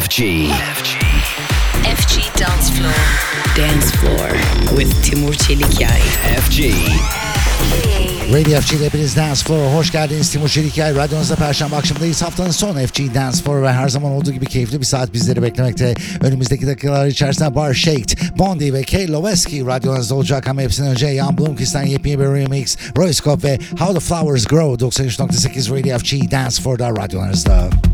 FG. FG Dance Floor. Dance Floor with Timur Çelikyay. FG. Radio FG ile hepiniz Dance Floor'a hoş geldiniz. Timur Çelikyay. Radyonuzda Perşembe akşamındayız. Haftanın son FG Dance Floor ve her zaman olduğu gibi keyifli bir saat bizleri beklemekte. Önümüzdeki dakikalar içerisinde Bar Shaked, Bondi ve Kay Loweski radyonuzda olacak ama hepsinden önce Jan Blomqvist'ten yepyeni bir remix, Roy Scott ve How the Flowers Grow 93.8 Radio FG Dance Floor'da radyolarınızda.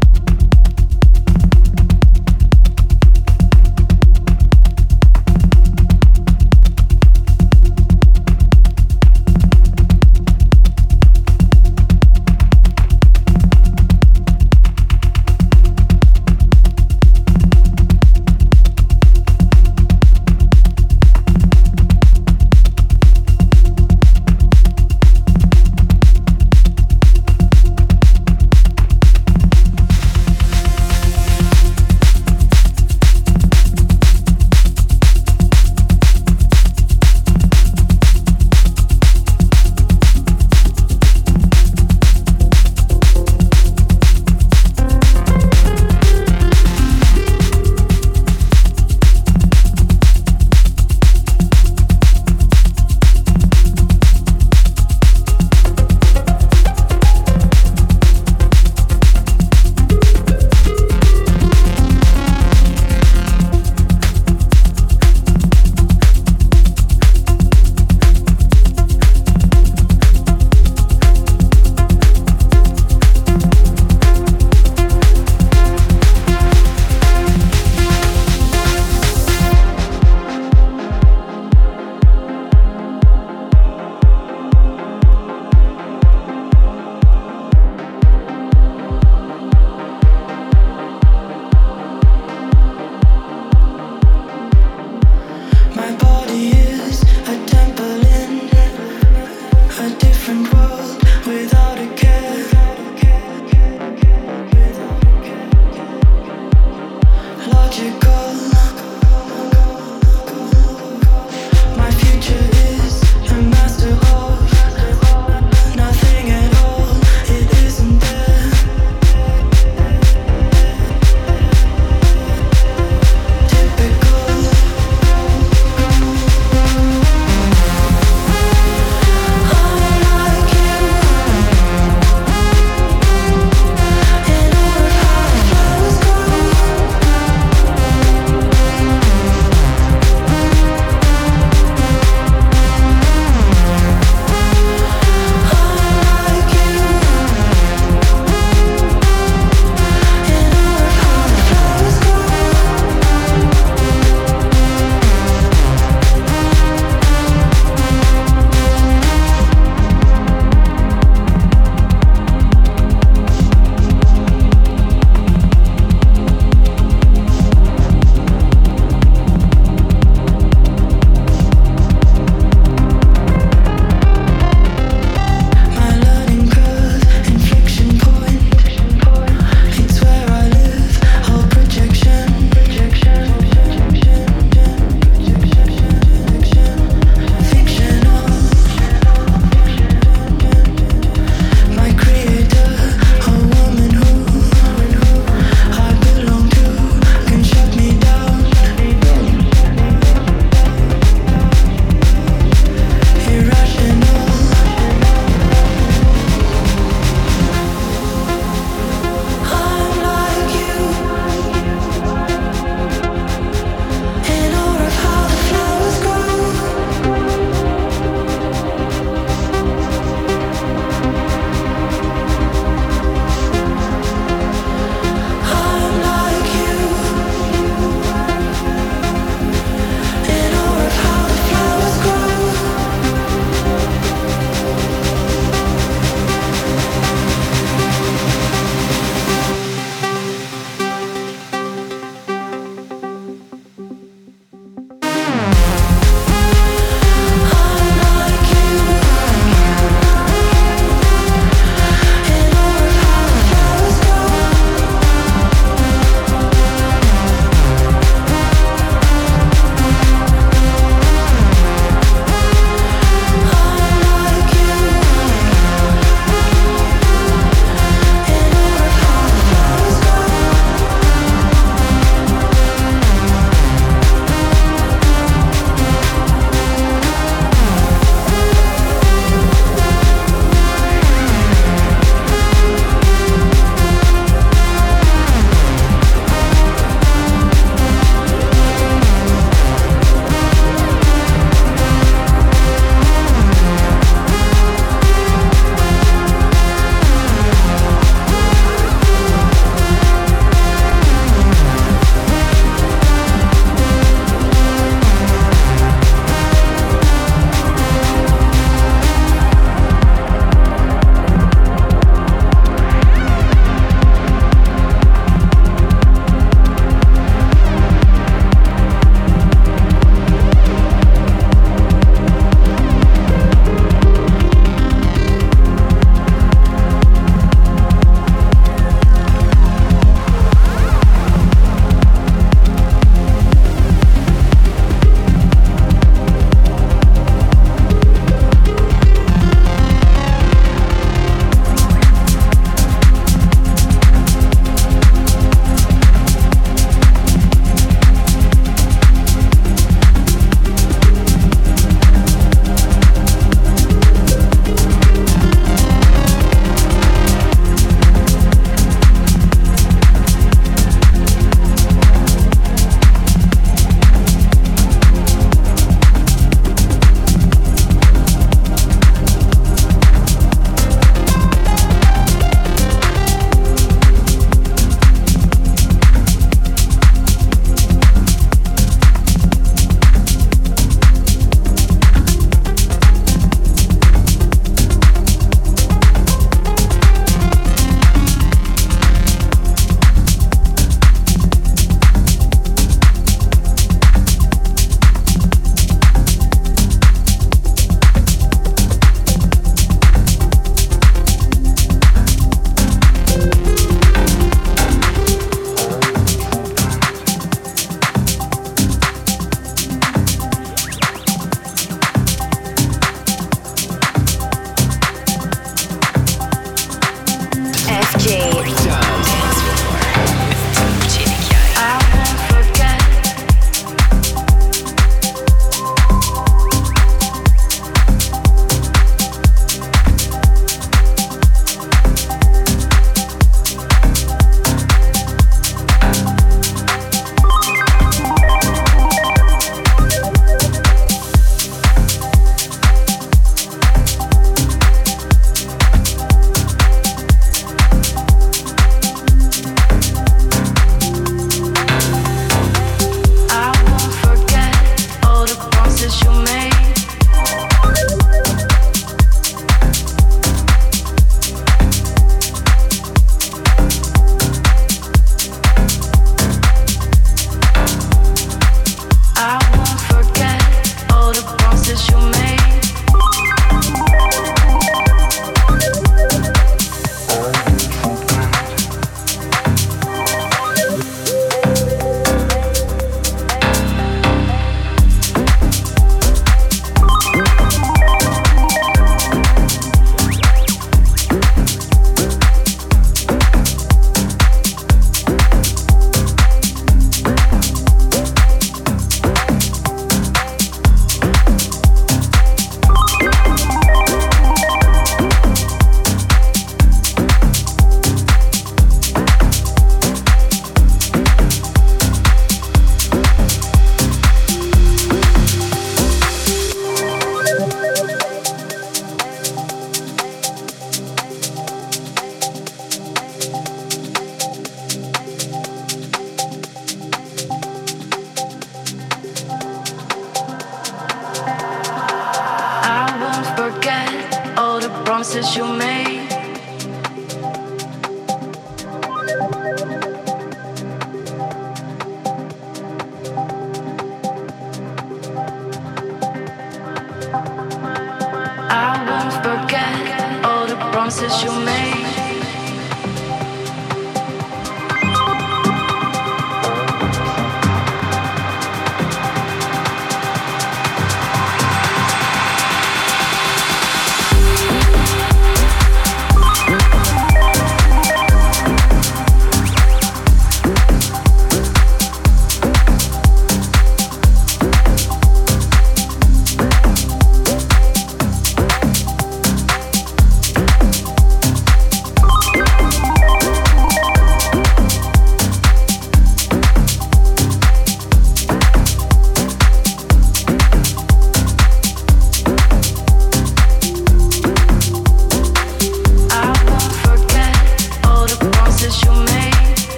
promises you made.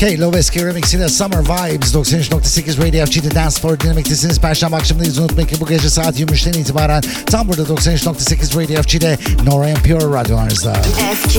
K. Loveski Remix ile Summer Vibes 93.8 Radio FG'de Dance Floor dinlemektesiniz. Perşembe akşamındayız. Unutmayın ki bu gece saat 23'ten itibaren tam burada 93.8 Radio FG'de Nora and Pure radyolarınızda. FG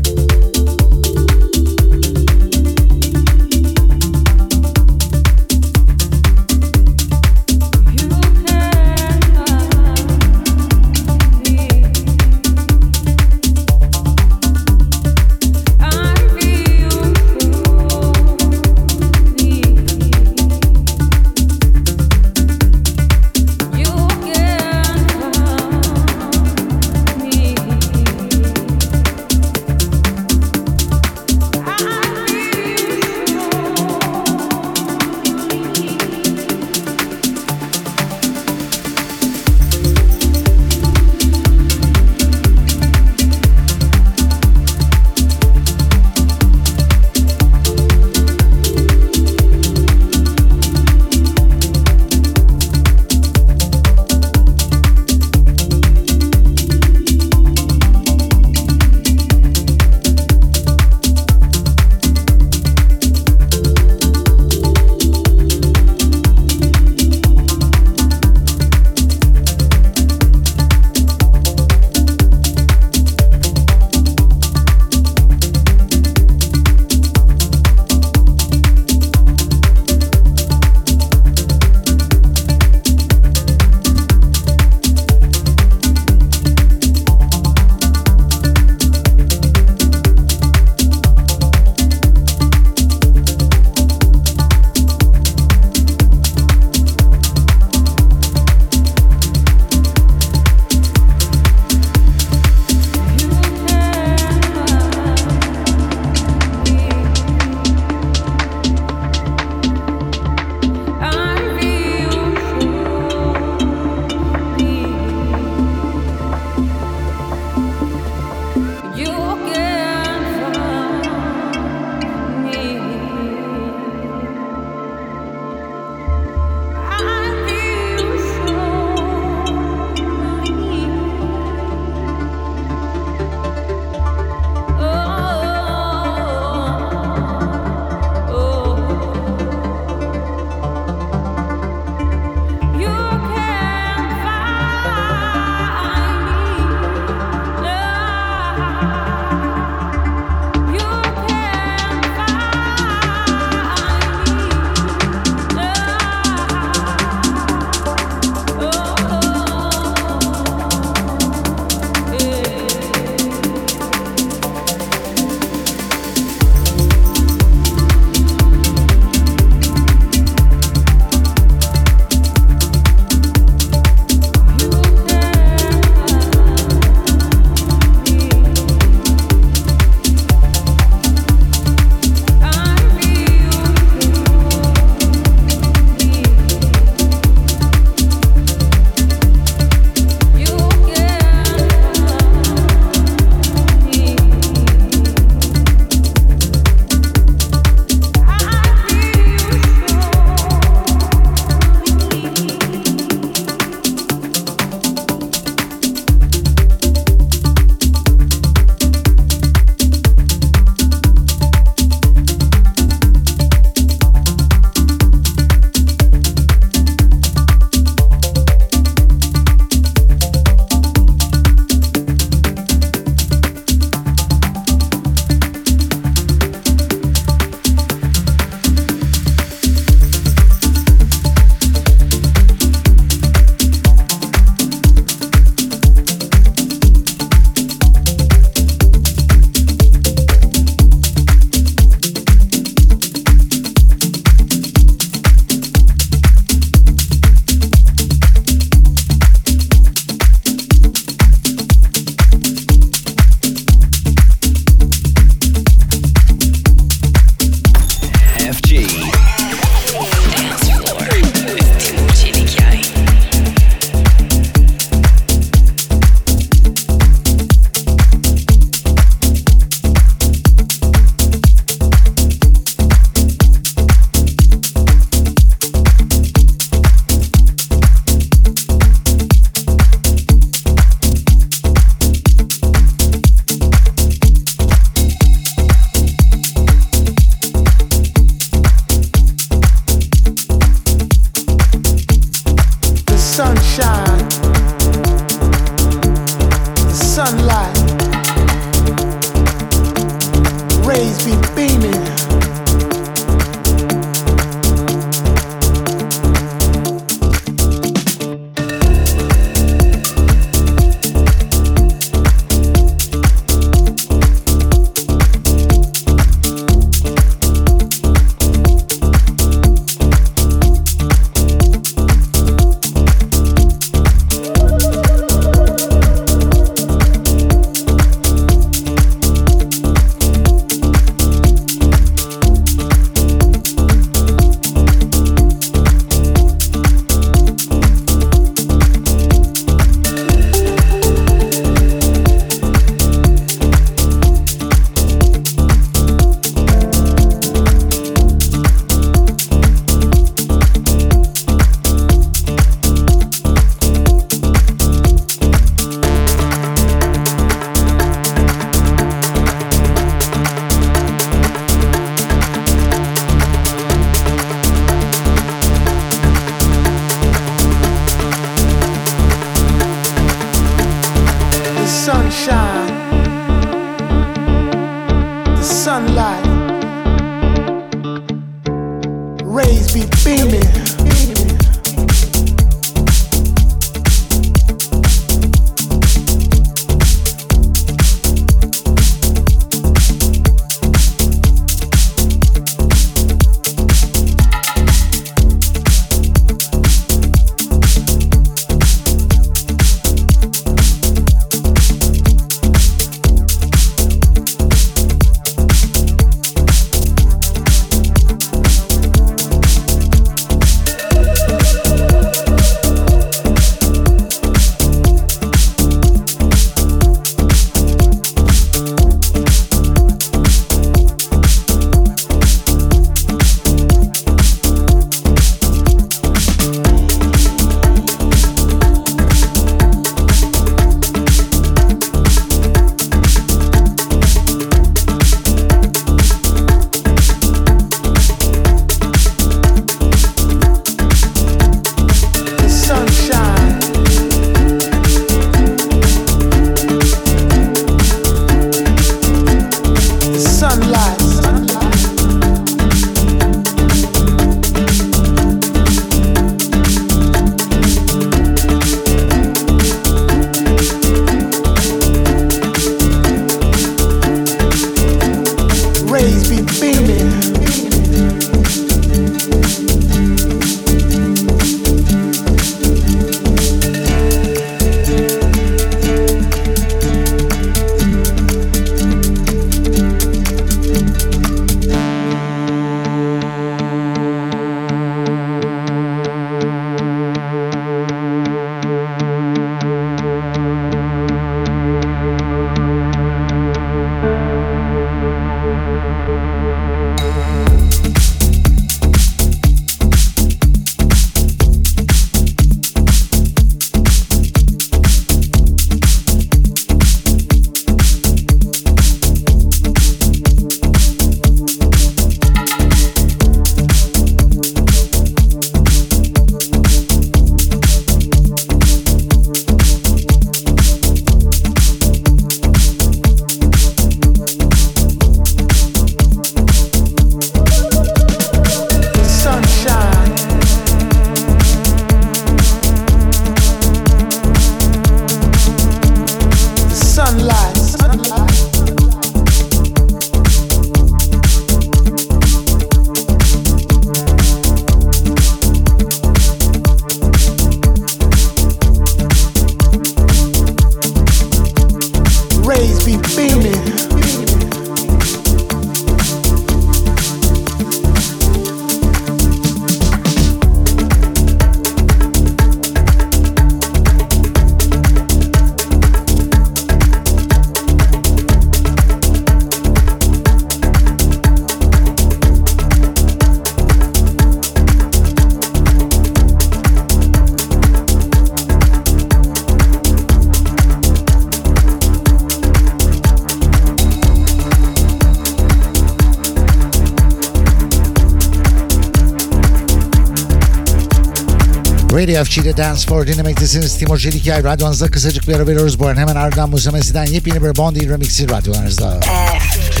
Radio FG'de Dance for dinlemektesiniz. Timur Çelikyay radyonuzda kısacık bir ara veriyoruz. Bu arada hemen ardından Musamesi'den yepyeni bir Bondi remixi radyolarınızda. FG.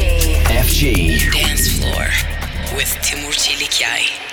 FG. Dance Floor with Timur Çelikyay.